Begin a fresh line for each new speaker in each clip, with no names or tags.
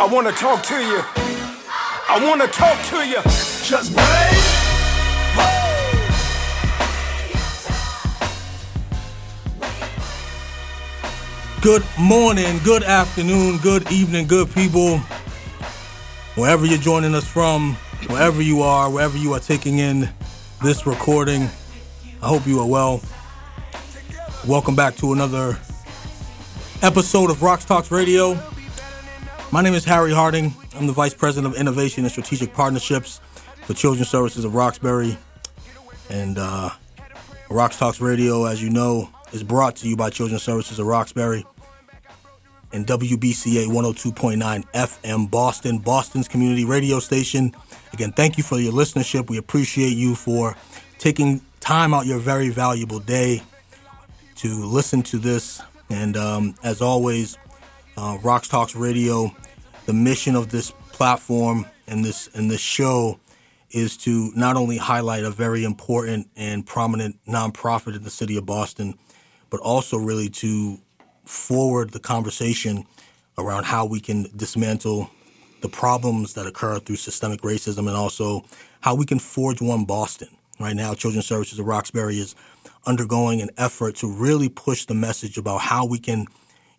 I wanna talk to you. I wanna talk to you. Just break.
Good morning, good afternoon, good evening, good people. Wherever you're joining us from, wherever you are, wherever you are taking in this recording, I hope you are well. Welcome back to another episode of RoxTalks Radio. My name is Harry Harding. I'm the Vice President of Innovation and Strategic Partnerships for Children's Services of Roxbury. And uh, RoxTalks Radio, as you know, is brought to you by Children's Services of Roxbury and WBCA 102.9 FM Boston, Boston's community radio station. Again, thank you for your listenership. We appreciate you for taking time out your very valuable day to listen to this. And um, as always, uh, RoxTalks Radio, the mission of this platform and this and this show is to not only highlight a very important and prominent nonprofit in the city of Boston, but also really to forward the conversation around how we can dismantle the problems that occur through systemic racism and also how we can forge one Boston. Right now, Children's Services of Roxbury is undergoing an effort to really push the message about how we can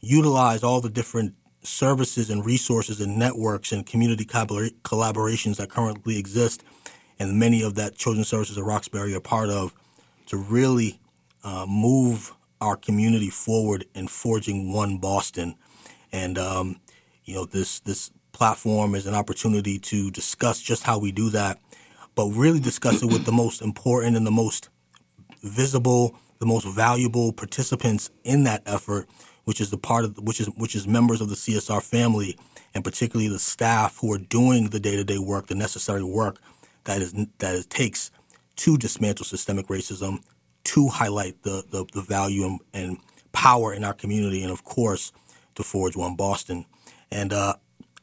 utilize all the different services and resources and networks and community collaborations that currently exist and many of that Children's Services of Roxbury are part of to really uh, move our community forward in forging one Boston. And um, you know, this this platform is an opportunity to discuss just how we do that, but really discuss it with the most important and the most visible, the most valuable participants in that effort, which is the part of which is which is members of the CSR family, and particularly the staff who are doing the day to day work, the necessary work that is that it takes to dismantle systemic racism, to highlight the, the, the value and, and, power in our community, and of course, to forge one Boston. And uh,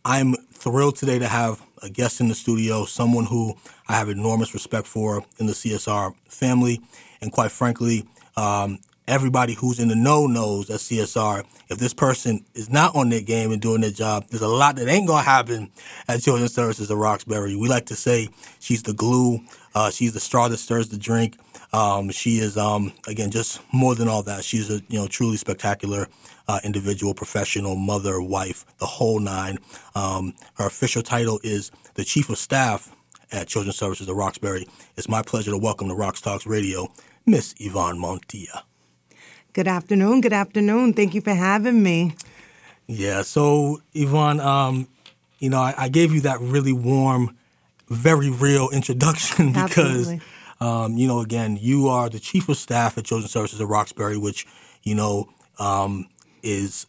I'm thrilled today to have a guest in the studio, someone who I have enormous respect for in the CSR family, and quite frankly, um, everybody who's in the know knows at CSR, if this person is not on their game and doing their job, there's a lot that ain't gonna happen at Children's Services of Roxbury. We like to say she's the glue, uh, she's the straw that stirs the drink. Um, she is, um, again, just more than all that. She's a you know truly spectacular uh, individual, professional, mother, wife, the whole nine. Um, her official title is the Chief of Staff at Children's Services of Roxbury. It's my pleasure to welcome to Rox Talks Radio, Miss Yvonne Montilla.
Good afternoon. Good afternoon. Thank you for having me.
Yeah. So, Yvonne, um, you know, I, I, gave you that really warm, very real introduction because. Um, you know, again, you are the chief of staff at Children's Services of Roxbury, which, you know, um, is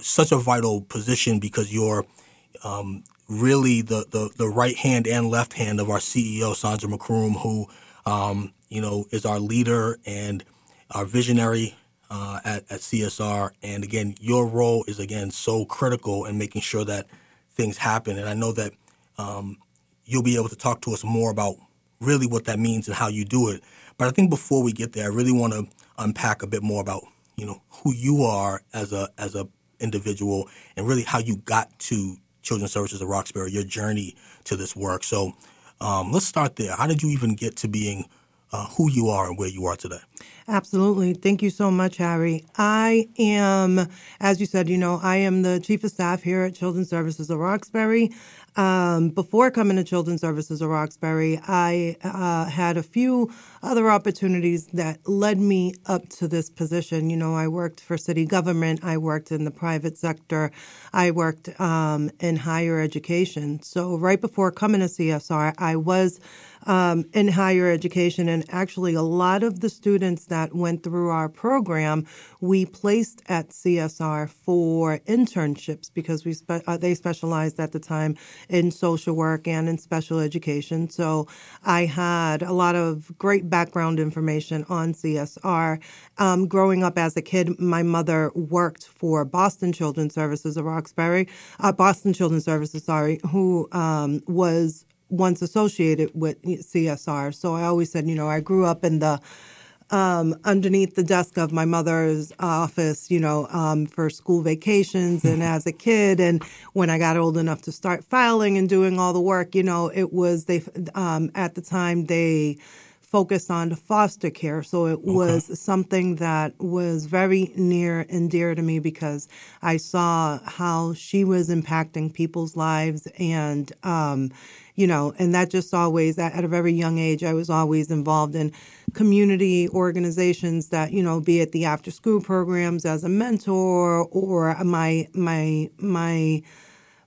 such a vital position because you're um, really the, the, the, right hand and left hand of our CEO, Sandra McCroom, who, um, you know, is our leader and our visionary uh, at, at CSR. And again, your role is, again, so critical in making sure that things happen. And I know that um, you'll be able to talk to us more about really what that means and how you do it. But I think before we get there, I really want to unpack a bit more about you know who you are as a as a individual and really how you got to Children's Services of Roxbury, your journey to this work. So um, let's start there. How did you even get to being uh, who you are and where you are today?
Absolutely. Thank you so much, Harry. I am, as you said, you know, I am the chief of staff here at Children's Services of Roxbury. Um, before coming to Children's Services of Roxbury, I uh, had a few other opportunities that led me up to this position. You know, I worked for city government, I worked in the private sector, I worked um, in higher education. So, right before coming to CSR, I was um, in higher education. And actually, a lot of the students that went through our program, we placed at CSR for internships because we spe- uh, they specialized at the time in social work and in special education. So I had a lot of great background information on CSR. Um, growing up as a kid, my mother worked for Boston Children's Services of Roxbury, uh, Boston Children's Services, sorry, who um, was once associated with CSR. So I always said, you know, I grew up in the um, underneath the desk of my mother's office, you know, um, for school vacations and as a kid. And when I got old enough to start filing and doing all the work, you know, it was they um, at the time they focused on foster care. So it okay. was something that was very near and dear to me because I saw how she was impacting people's lives and, um, you know, and that just always, at a very young age, I was always involved in community organizations that, you know, be it the after school programs as a mentor or my, my, my,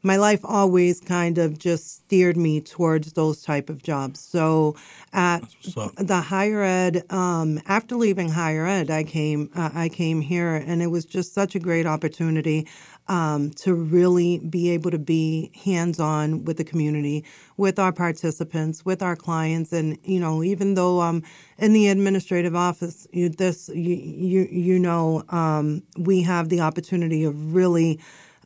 my life always kind of just steered me towards those type of jobs. So at the higher ed, um, after leaving higher ed, I came uh, I came here, and it was just such a great opportunity um, to really be able to be hands on with the community, with our participants, with our clients, and you know, even though I'm in the administrative office, you, this you you, you know, um, we have the opportunity of really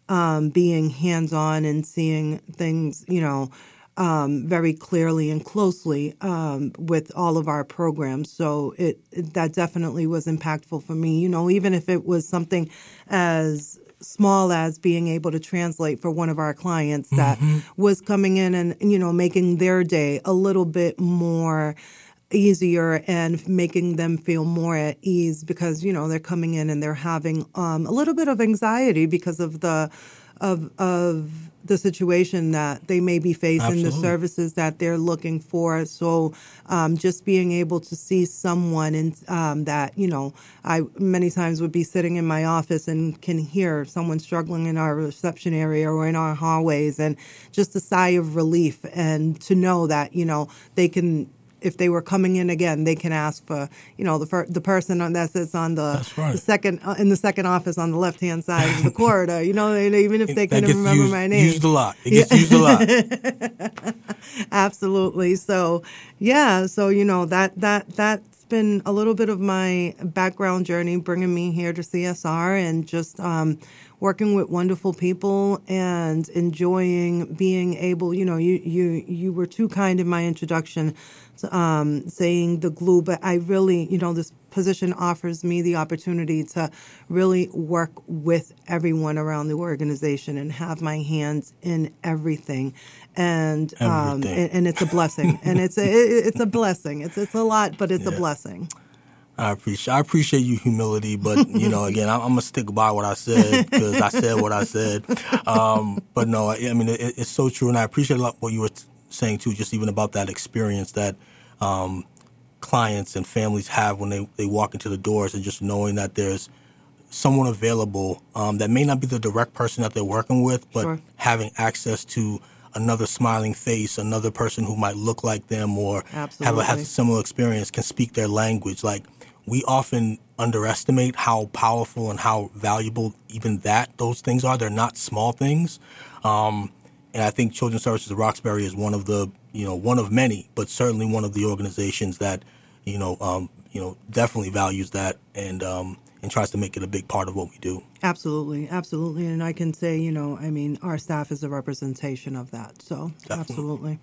um, being hands on and seeing things, you know, um, very clearly and closely um, with all of our programs. So it, it, that definitely was impactful for me. You know, even if it was something as small as being able to translate for one of our clients that mm-hmm. was coming in and you know making their day a little bit more easier and making them feel more at ease because you know they're coming in and they're having um, a little bit of anxiety because of the of of the situation that they may be facing, Absolutely. the services that they're looking for. So, um, just being able to see someone and um, that you know, I many times would be sitting in my office and can hear someone struggling in our reception area or in our hallways, and just a sigh of relief, and to know that you know they can if they were coming in again, they can ask for you know the fir- the person that sits on the, right. the second uh, in the second office on the left hand side of the corridor. You know, even if they couldn't remember
used,
my name,
used a lot. It gets yeah. used a
lot. Absolutely. So yeah. So you know that that that's been a little bit of my background journey, bringing me here to CSR and just. Um, working with wonderful people and enjoying being able you know you you you were too kind in my introduction um, saying the glue, but I really, you know, this position offers me the opportunity to really work with everyone around the organization and have my hands in everything. And um, and, and, it's a blessing, and it's a it, it's a blessing. It's it's a lot, but it's yeah. a blessing.
I appreciate I appreciate you humility, but you know, again, I'm, I'm gonna stick by what I said because I said what I said. Um, but no, I, I mean, it, it's so true, and I appreciate a lot what you were saying too, just even about that experience that um, clients and families have when they, they walk into the doors and just knowing that there's someone available um, that may not be the direct person that they're working with, but sure. having access to another smiling face, another person who might look like them or have a, have a similar experience can speak their language. Like we often underestimate how powerful and how valuable even that those things are. They're not small things. Um, and I think Children's Services of Roxbury is one of the you know one of many, but certainly one of the organizations that you know um, you know definitely values that and um, and tries to make it a big part of what we do.
Absolutely, absolutely, and I can say you know I mean our staff is a representation of that. So definitely. absolutely.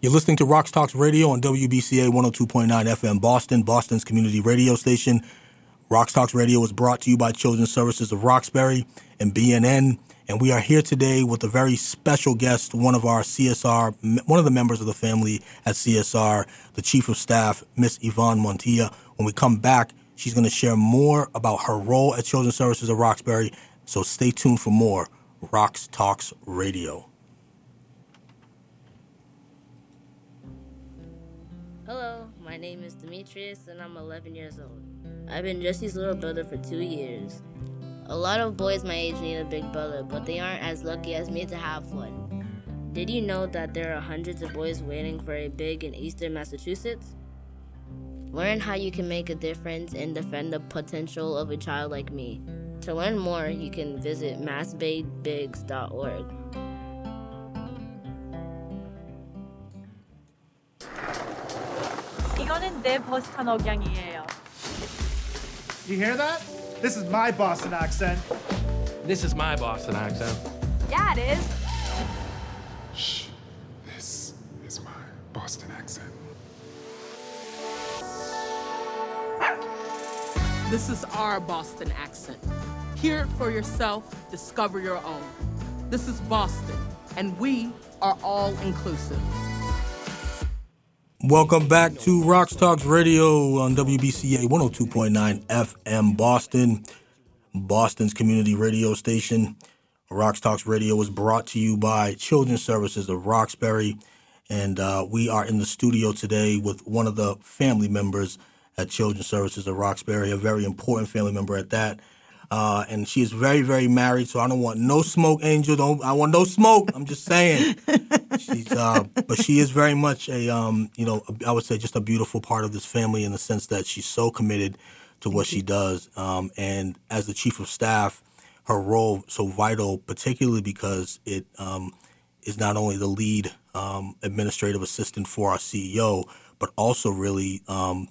You're listening to Rox Talks Radio on WBCA 102.9 FM Boston, Boston's community radio station. Rox Talks Radio is brought to you by Children's Services of Roxbury and BNN. And we are here today with a very special guest, one of our CSR, one of the members of the family at CSR, the Chief of Staff, Miss Yvonne Montilla. When we come back, she's going to share more about her role at Children's Services of Roxbury. So stay tuned for more Rox Talks Radio.
Hello, my name is Demetrius and I'm 11 years old. I've been Jesse's little brother for two years. A lot of boys my age need a big brother, but they aren't as lucky as me to have one. Did you know that there are hundreds of boys waiting for a big in eastern Massachusetts? Learn how you can make a difference and defend the potential of a child like me. To learn more, you can visit massbabebigs.org.
이거는 내 버스탄 억양이에요.
You hear that? This is my Boston accent.
This is my Boston accent.
Yeah, it is.
Shh. This is my Boston accent.
This is our Boston accent. Hear it for yourself, discover your own. This is Boston, and we are all inclusive.
Welcome back to RoxTalks Radio on WBCA 102.9 FM Boston, Boston's community radio station. RoxTalks Radio is brought to you by Children's Services of Roxbury. And uh, we are in the studio today with one of the family members at Children's Services of Roxbury, a very important family member at that. Uh, and she is very, very married, so I don't want no smoke, Angel. Don't I want no smoke? I'm just saying. She's, uh, but she is very much a, um, you know, I would say just a beautiful part of this family in the sense that she's so committed to what she does. Um, and as the chief of staff, her role so vital, particularly because it um, is not only the lead um, administrative assistant for our CEO, but also really um,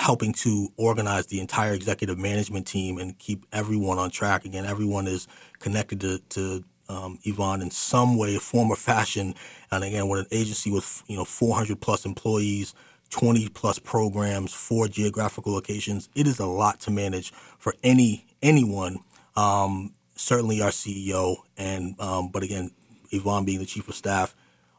helping to organize the entire executive management team and keep everyone on track. Again, everyone is connected to, to um, Yvonne in some way, form, or fashion. And again, with an agency with you know 400 plus employees, 20 plus programs, four geographical locations, it is a lot to manage for any anyone. Um, certainly our CEO, and um, but again, Yvonne being the chief of staff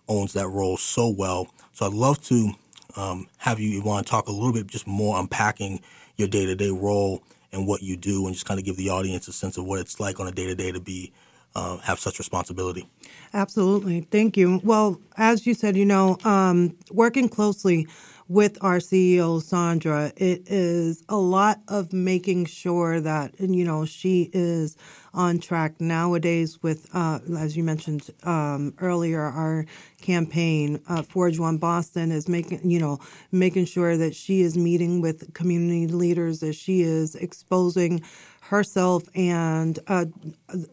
owns that role so well. So I'd love to um, have you, want to talk a little bit just more unpacking your day to day role and what you do, and just kind of give the audience a sense of what it's like on a day to day to be uh, have such responsibility.
Absolutely. Thank you. Well, as you said, you know, um, working closely with our CEO, Sandra, it is a lot of making sure that, you know, she is on track nowadays with, uh, as you mentioned um, earlier, our campaign, uh, Forge One Boston, is making, you know, making sure that she is meeting with community leaders, that she is exposing herself and uh,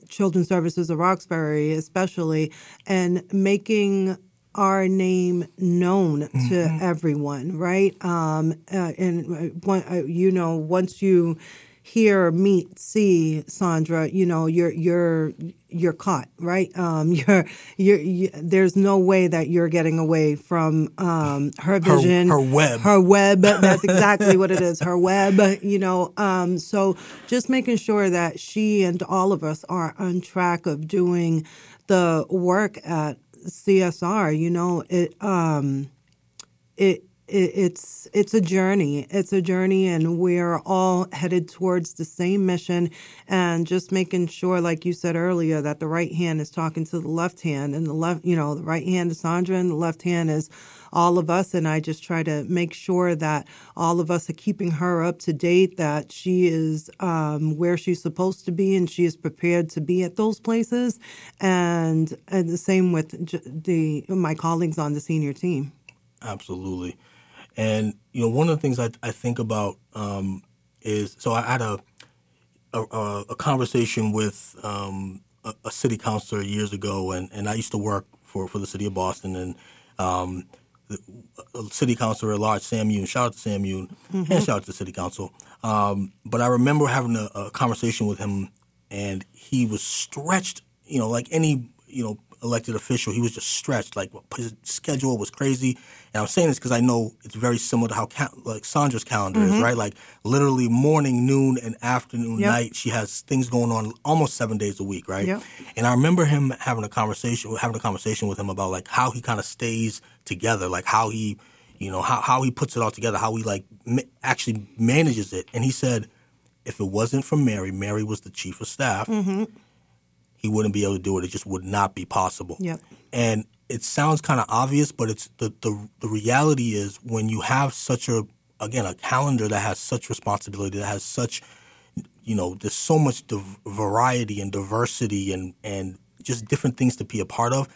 Children's Services of Roxbury, especially, and making our name known mm-hmm. to everyone, right? Um, uh, and uh, uh, you know, once you hear, meet, see Sandra, you know, you're you're you're caught, right? Um, you're, you're you, there's no way that you're getting away from um, her vision,
her, her, web,
her web. That's exactly what it is, her web. You know, um, so just making sure that she and all of us are on track of doing the work at CSR, you know, it um it, it's it's a journey. It's a journey and we're all headed towards the same mission and just making sure like you said earlier that the right hand is talking to the left hand and the left, you know, the right hand is Sandra and the left hand is all of us. And I just try to make sure that all of us are keeping her up to date, that she is um, where she's supposed to be and she is prepared to be at those places. And, and the same with the my colleagues on the senior team.
Absolutely. And, you know, one of the things I, I think about um, is so I had a, a, a conversation with um, a, a, city councilor years ago, and, and I used to work for, for the city of Boston. And um, city councilor at large, Sam Yoon. Shout out to Sam Yoon mm-hmm. and shout out to the city council. Um, but I remember having a, a, conversation with him, and he was stretched. You know, like any you know elected official, he was just stretched. Like his schedule was crazy. And I'm saying this because I know it's very similar to how like Sandra's calendar mm-hmm. is, right? Like literally morning, noon, and afternoon, yep. night. She has things going on almost seven days a week, right? Yep. And I remember him having a conversation, having a conversation with him about like how he kind of stays together, like how he, you know, how how he puts it all together, how he like ma- actually manages it. And he said, if it wasn't for Mary, Mary was the chief of staff. Mm-hmm he wouldn't be able to do it. It just would not be possible.
Yep.
And it sounds kind of obvious, but it's the, the the reality is when you have such a again a calendar that has such responsibility that has such you know there's so much div- variety and diversity and and just different things to be a part of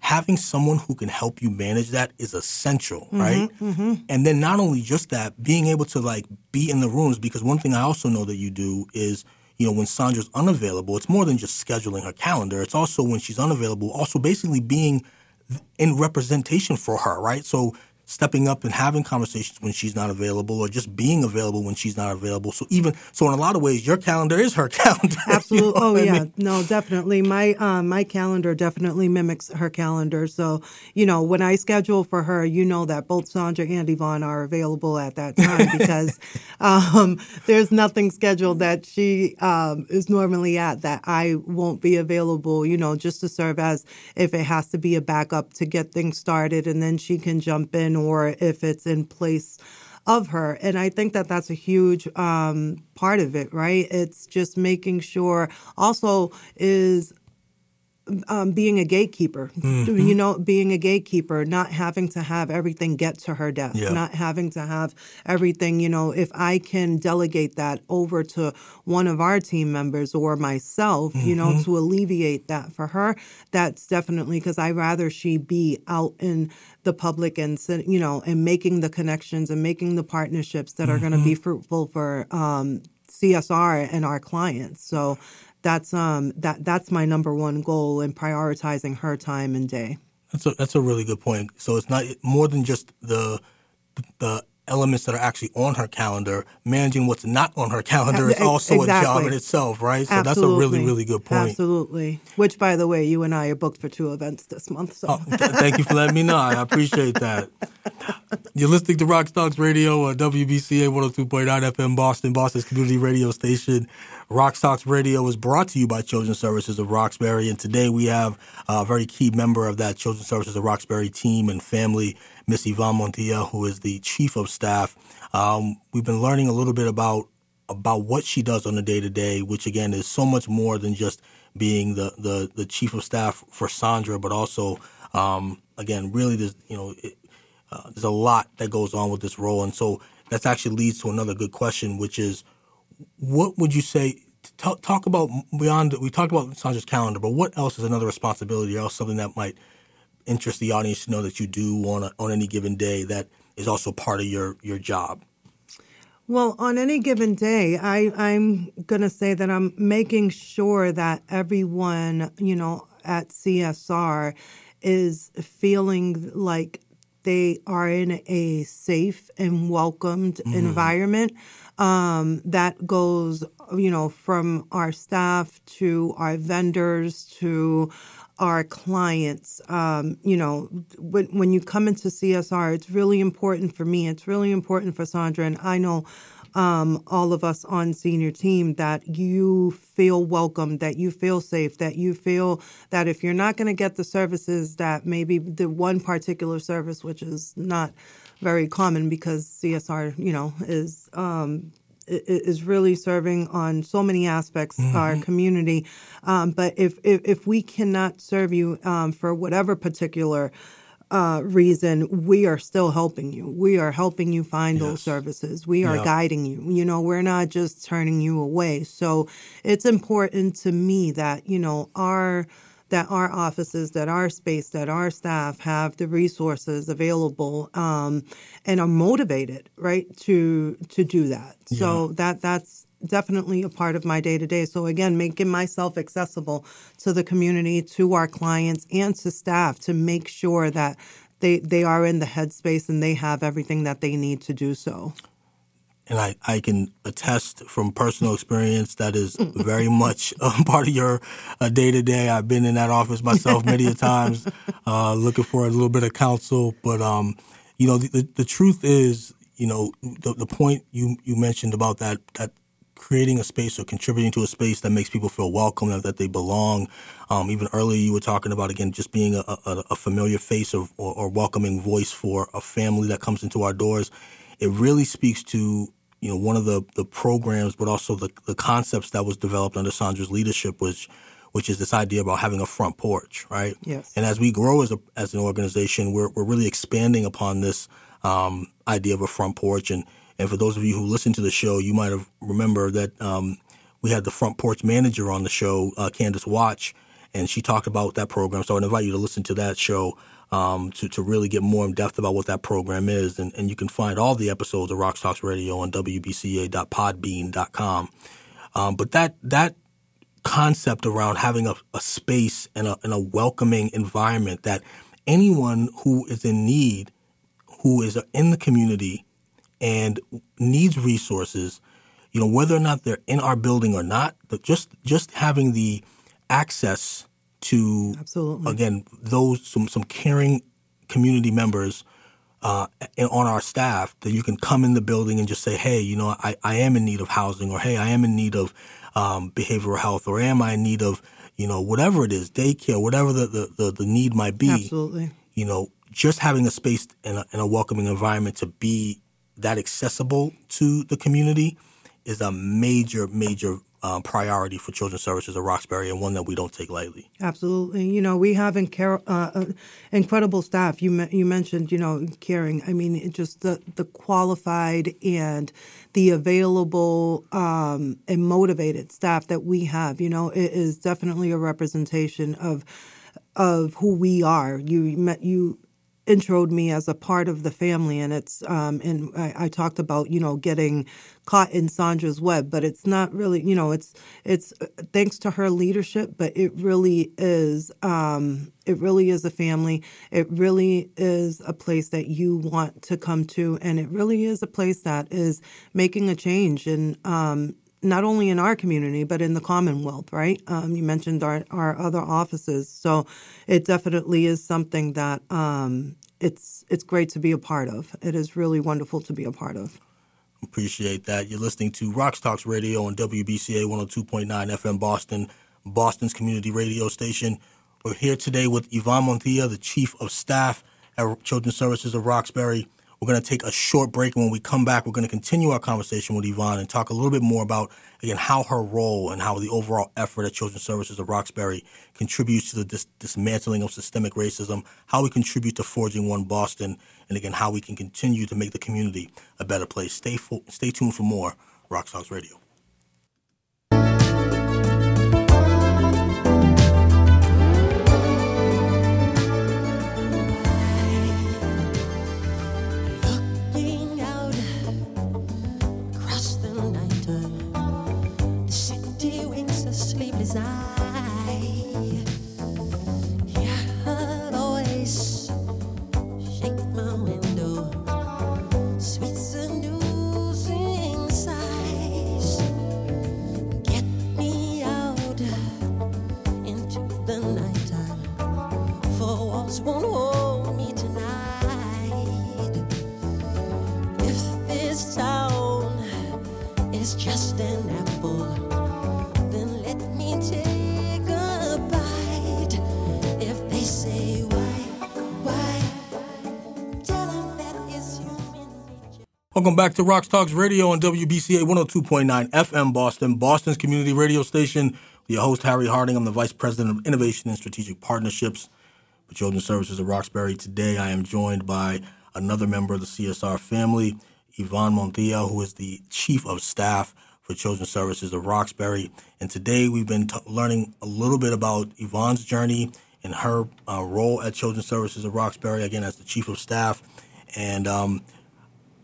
having someone who can help you manage that is essential mm-hmm, right mm-hmm. and then not only just that being able to like be in the rooms because one thing i also know that you do is you know, when Sandra's unavailable, it's more than just scheduling her calendar. It's also when she's unavailable, also basically being in representation for her, right? So stepping up and having conversations when she's not available or just being available when she's not available. So even so in a lot of ways your calendar is her calendar.
Absolutely.
You know
oh
what I
yeah.
mean?
No, definitely. My um, my calendar definitely mimics her calendar. So, you know, when I schedule for her, you know that both Sandra and Yvonne are available at that time because um, there's nothing scheduled that she um, is normally at that I won't be available, you know, just to serve as if it has to be a backup to get things started and then she can jump in or if it's in place of her. And I think that that's a huge um, part of it, right? It's just making sure also is um, being a gatekeeper,
Mm-hmm.
you know, being a gatekeeper, not having to have everything get to her desk,
Yeah.
not having to have everything, you know, if I can delegate that over to one of our team members or myself, you know,
Mm-hmm.
to alleviate that for her, that's definitely because I rather she be out in the public and, you know, and making the connections and making the partnerships that are going to be
Mm-hmm.
fruitful for um, CSR and our clients. So that's um that that's my number one goal in prioritizing her time and day.
That's a that's a really good point. So it's not more than just the the elements that are actually on her calendar. Managing what's not on her calendar is also a job in itself, right? So that's a really really good point.
Absolutely. Which, by the way, you and I are booked for two events this month. So
Oh, th- thank you for letting me know. I appreciate that. You're listening to RoxTalks Radio on WBCA 102.9 FM Boston, Boston's community radio station. RoxTalks Radio is brought to you by Children's Services of Roxbury, and today we have a very key member of that Children's Services of Roxbury team and family, Miss Yvonne Montilla, who is the chief of staff. Um, we've been learning a little bit about about what she does on a day to day, which again is so much more than just being the the, the chief of staff for Sandra, but also um, again, really, there's you know, it, uh, there's a lot that goes on with this role, and so that actually leads to another good question, which is, what would you say? Talk, talk about beyond. We talked about Sandra's calendar, but what else is another responsibility, or else something that might interest the audience to know that you do on a, on any given day that is also part of your your job.
Well, on any given day, I, I'm going to say that I'm making sure that everyone, you know, at CSR is feeling like they are in a safe and welcomed environment. Um, that goes, you know, from our staff to our vendors to our clients. Um, you know, when, when you come into CSR, it's really important for me. It's really important for Sandra, and I know um, all of us on senior team that you feel welcome, that you feel safe, that you feel that if you're not going to get the services that maybe the one particular service, which is not very common because CSR, you know, is um, is really serving on so many aspects of our community. Um, but if, if if we cannot serve you um, for whatever particular uh, reason, we are still helping you. We are helping you find those services. We are guiding you. You know, we're not just turning you away. So it's important to me that you know our that our offices, that our space, that our staff have the resources available um, and are motivated, right, to to do that. So that that's definitely a part of my day to day. So again, making myself accessible to the community, to our clients, and to staff to make sure that they they are in the headspace and they have everything that they need to do so.
And I, I can attest from personal experience that is very much a part of your day to day. I've been in that office myself many a times, uh, looking for a little bit of counsel. But um, you know, the, the, the truth is, you know, the, the point you you mentioned about that that creating a space or contributing to a space that makes people feel welcome and that they belong. Um, even earlier, you were talking about again just being a, a, a familiar face of, or, or welcoming voice for a family that comes into our doors. It really speaks to you know one of the the programs, but also the the concepts that was developed under Sandra's leadership, which which is this idea about having a front porch, right?
Yes.
And as we grow as a as an organization, we're we're really expanding upon this um, idea of a front porch. And and for those of you who listen to the show, you might have remember that um, we had the front porch manager on the show, uh, Candace Watch, and she talked about that program. So I'd invite you to listen to that show um, to to really get more in depth about what that program is. And, and you can find all the episodes of RoxTalks Radio on wbca.podbean.com. Um, but that that concept around having a, a space and a, and a welcoming environment that anyone who is in need who is in the community and needs resources, you know, whether or not they're in our building or not, but just just having the access to
Absolutely.
again those some some caring community members uh, on our staff that you can come in the building and just say, hey, you know, I, I am in need of housing, or hey, I am in need of um, behavioral health, or am I in need of, you know, whatever it is, daycare, whatever the, the, the, the need might be.
Absolutely.
You know, just having a space and a, and a welcoming environment to be that accessible to the community is a major, major um, priority for Children's Services of Roxbury and one that we don't take lightly.
Absolutely. You know, we have incar- uh, uh, incredible staff. You me- you mentioned, you know, caring. I mean, just the the qualified and the available um, and motivated staff that we have. You know, it is definitely a representation of of who we are. You met you introed me as a part of the family and it's um and I, I talked about you know getting caught in sandra's web but it's not really you know it's it's uh, thanks to her leadership but it really is um it really is a family. It really is a place that you want to come to and it really is a place that is making a change. And um not only in our community but in the Commonwealth, right? Um, you mentioned our, our other offices, so it definitely is something that um, it's it's great to be a part of. It is really wonderful to be a part of.
Appreciate that. You're listening to RoxTalks Radio on WBCA 102.9 FM Boston, Boston's community radio station. We're here today with Yvonne Montilla, the Chief of Staff at Children's Services of Roxbury. We're going to take a short break, and when we come back, we're going to continue our conversation with Yvonne and talk a little bit more about, again, how her role and how the overall effort at Children's Services of Roxbury contributes to the dis- dismantling of systemic racism, how we contribute to forging one Boston, and again, how we can continue to make the community a better place. Stay, fo- stay tuned for more Rock Radio. Welcome back to RoxTalks Radio on WBCA 102.9 FM Boston, Boston's community radio station. Your host, Harry Harding. I'm the Vice President of Innovation and Strategic Partnerships for Children's Services of Roxbury. Today, I am joined by another member of the CSR family, Yvonne Montilla, who is the Chief of Staff for Children's Services of Roxbury. And today, we've been t- learning a little bit about Yvonne's journey and her uh, role at Children's Services of Roxbury, again, as the Chief of Staff. And um,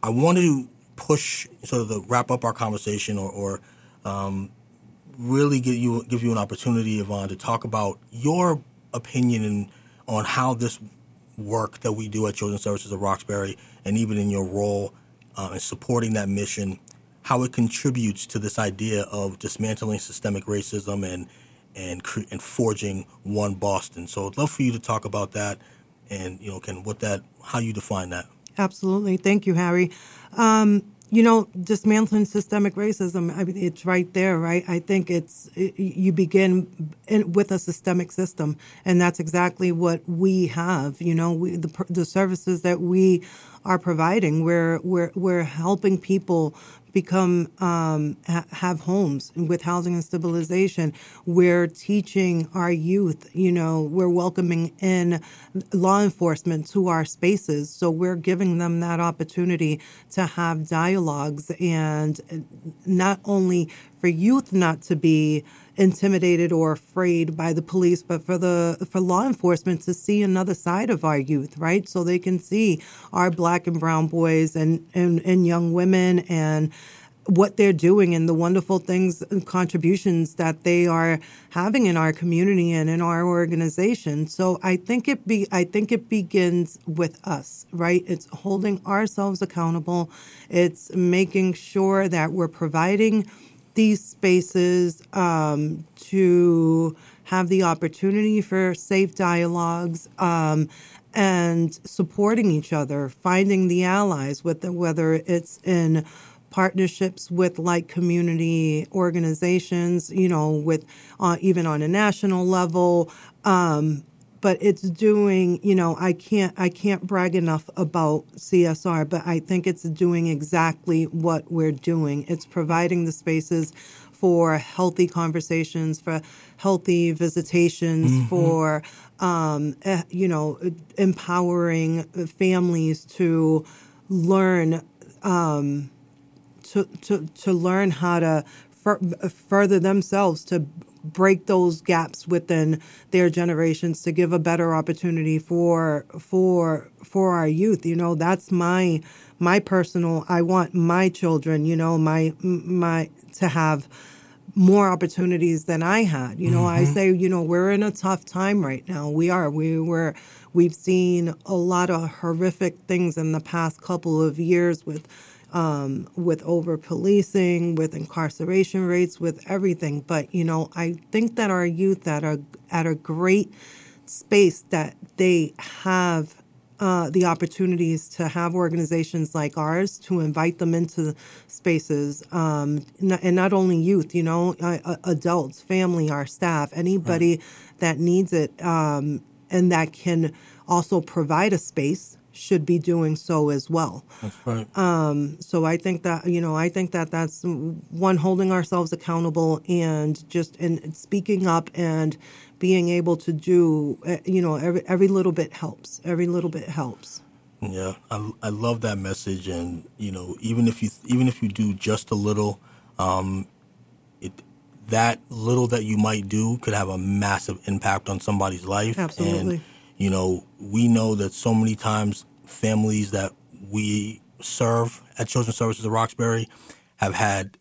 I want to push sort of to wrap up our conversation or, or um, really give you give you an opportunity, Yvonne, to talk about your opinion and on how this work that we do at Children's Services of Roxbury, and even in your role uh, in supporting that mission, how it contributes to this idea of dismantling systemic racism and and and forging one Boston. So I'd love for you to talk about that, and you know, can what that how you define that.
Absolutely. Thank you, Harry. Um, you know, dismantling systemic racism, I mean, it's right there, right? I think it's, it, you begin in, with a systemic system, and that's exactly what we have. You know, we, the, the services that we are providing, we're, we're, we're helping people become um, ha- have homes with housing and stabilization. We're teaching our youth. You know, we're welcoming in law enforcement to our spaces, so we're giving them that opportunity to have dialogues and not only for youth not to be intimidated or afraid by the police, but for the for law enforcement to see another side of our youth, right? So they can see our black and brown boys and and, and young women and what they're doing and the wonderful things and contributions that they are having in our community and in our organization. So I think it be I think it begins with us, right? It's holding ourselves accountable. It's making sure that we're providing these spaces um, to have the opportunity for safe dialogues um, and supporting each other, finding the allies, with the, whether it's in partnerships with like community organizations, you know, with uh, even on a national level. Um, but it's doing, you know, I can't I can't brag enough about CSR, but I think it's doing exactly what we're doing. It's providing the spaces for healthy conversations, for healthy visitations,
Mhm.
for um, eh, you know, empowering families to learn um, to, to, to learn how to fur- further themselves to break those gaps within their generations to give a better opportunity for for for our youth you know that's my my personal i want my children you know my my to have more opportunities than I had. You know, I
Mhm.
say, you know, we're in a tough time right now. We are. We were we've seen a lot of horrific things in the past couple of years with um, with over policing, with incarceration rates, with everything. But you know, I think that our youth at a at a great space that they have uh, the opportunities to have organizations like ours to invite them into spaces, um, and not only youth, you know, uh, uh, adults, family, our staff, anybody that needs it, um, and that can also provide a space should be doing so as well.
That's right.
Um, so I think that you know I think that that's one holding ourselves accountable and just and speaking up and being able to do uh, you know every every little bit helps. Every little bit helps.
Yeah, I, I love that message, and you know, even if you even if you do just a little, um, it that little that you might do could have a massive impact on somebody's life.
Absolutely.
And you know, we know that so many times families that we serve at Children's Services of Roxbury have had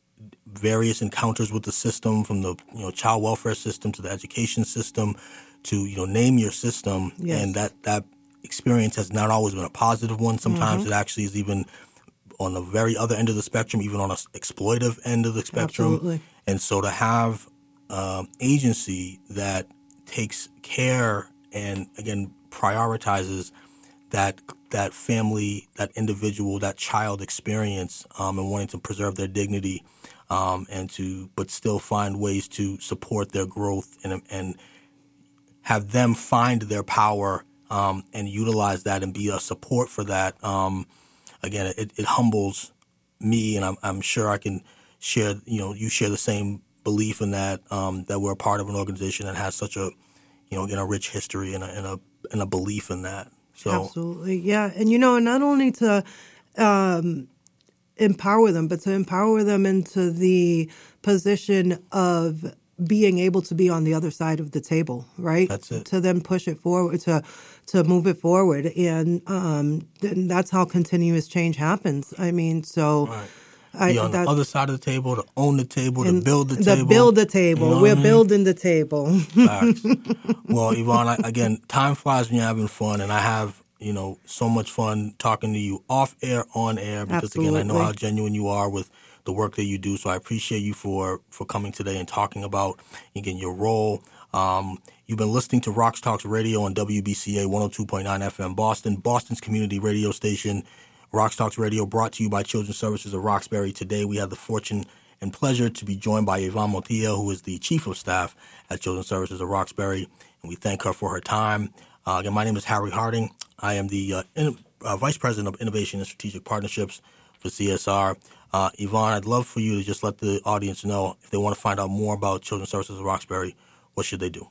various encounters with the system, from the you know child welfare system to the education system, to you know name your system,
Yes.
and that that experience has not always been a positive one. Sometimes
Mhm.
it actually is even on the very other end of the spectrum, even on a s- exploitive end of the spectrum.
Absolutely.
And so to have um, agency that takes care and again prioritizes that that family, that individual, that child experience, um, and wanting to preserve their dignity, um, and to but still find ways to support their growth and and have them find their power um, and utilize that and be a support for that. Um, again, it, it humbles me, and I'm, I'm sure I can share. You know, you share the same belief in that um, that we're a part of an organization that has such a, you know, in a rich history and a and a, and a belief in that. So
Absolutely, yeah, and you know, not only to um, empower them, but to empower them into the position of being able to be on the other side of the table, right?
That's it.
To then push it forward, to to move it forward, and um, then that's how continuous change happens. I mean, so.
Be on the
that-
other side of the table, to own the table, to build the table.
to
table.
build the table.
You know
We're
I mean?
building the table.
Well, Yvonne, I, again, time flies when you're having fun, and I have you know so much fun talking to you off air, on air, because again, I know how genuine you are with the work that you do. So I appreciate you for for coming today and talking about again your role. Um, you've been listening to RoxTalks Radio on WBCA 102.9 FM Boston, Boston's community radio station. RoxTalks Radio brought to you by Children's Services of Roxbury. Today we have the fortune and pleasure to be joined by Yvonne Montilla, who is the Chief of Staff at Children's Services of Roxbury, and we thank her for her time. Uh, again, my name is Harry Harding. I am the uh, in, uh, Vice President of Innovation and Strategic Partnerships for CSR. Uh, Yvonne, I'd love for you to just let the audience know if they want to find out more about Children's Services of Roxbury, what should they do?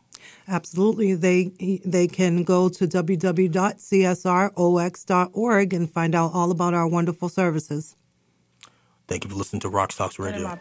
Absolutely. They they can go to www.csrox.org and find out all about our wonderful services.
Thank you for listening to RoxTalks Radio.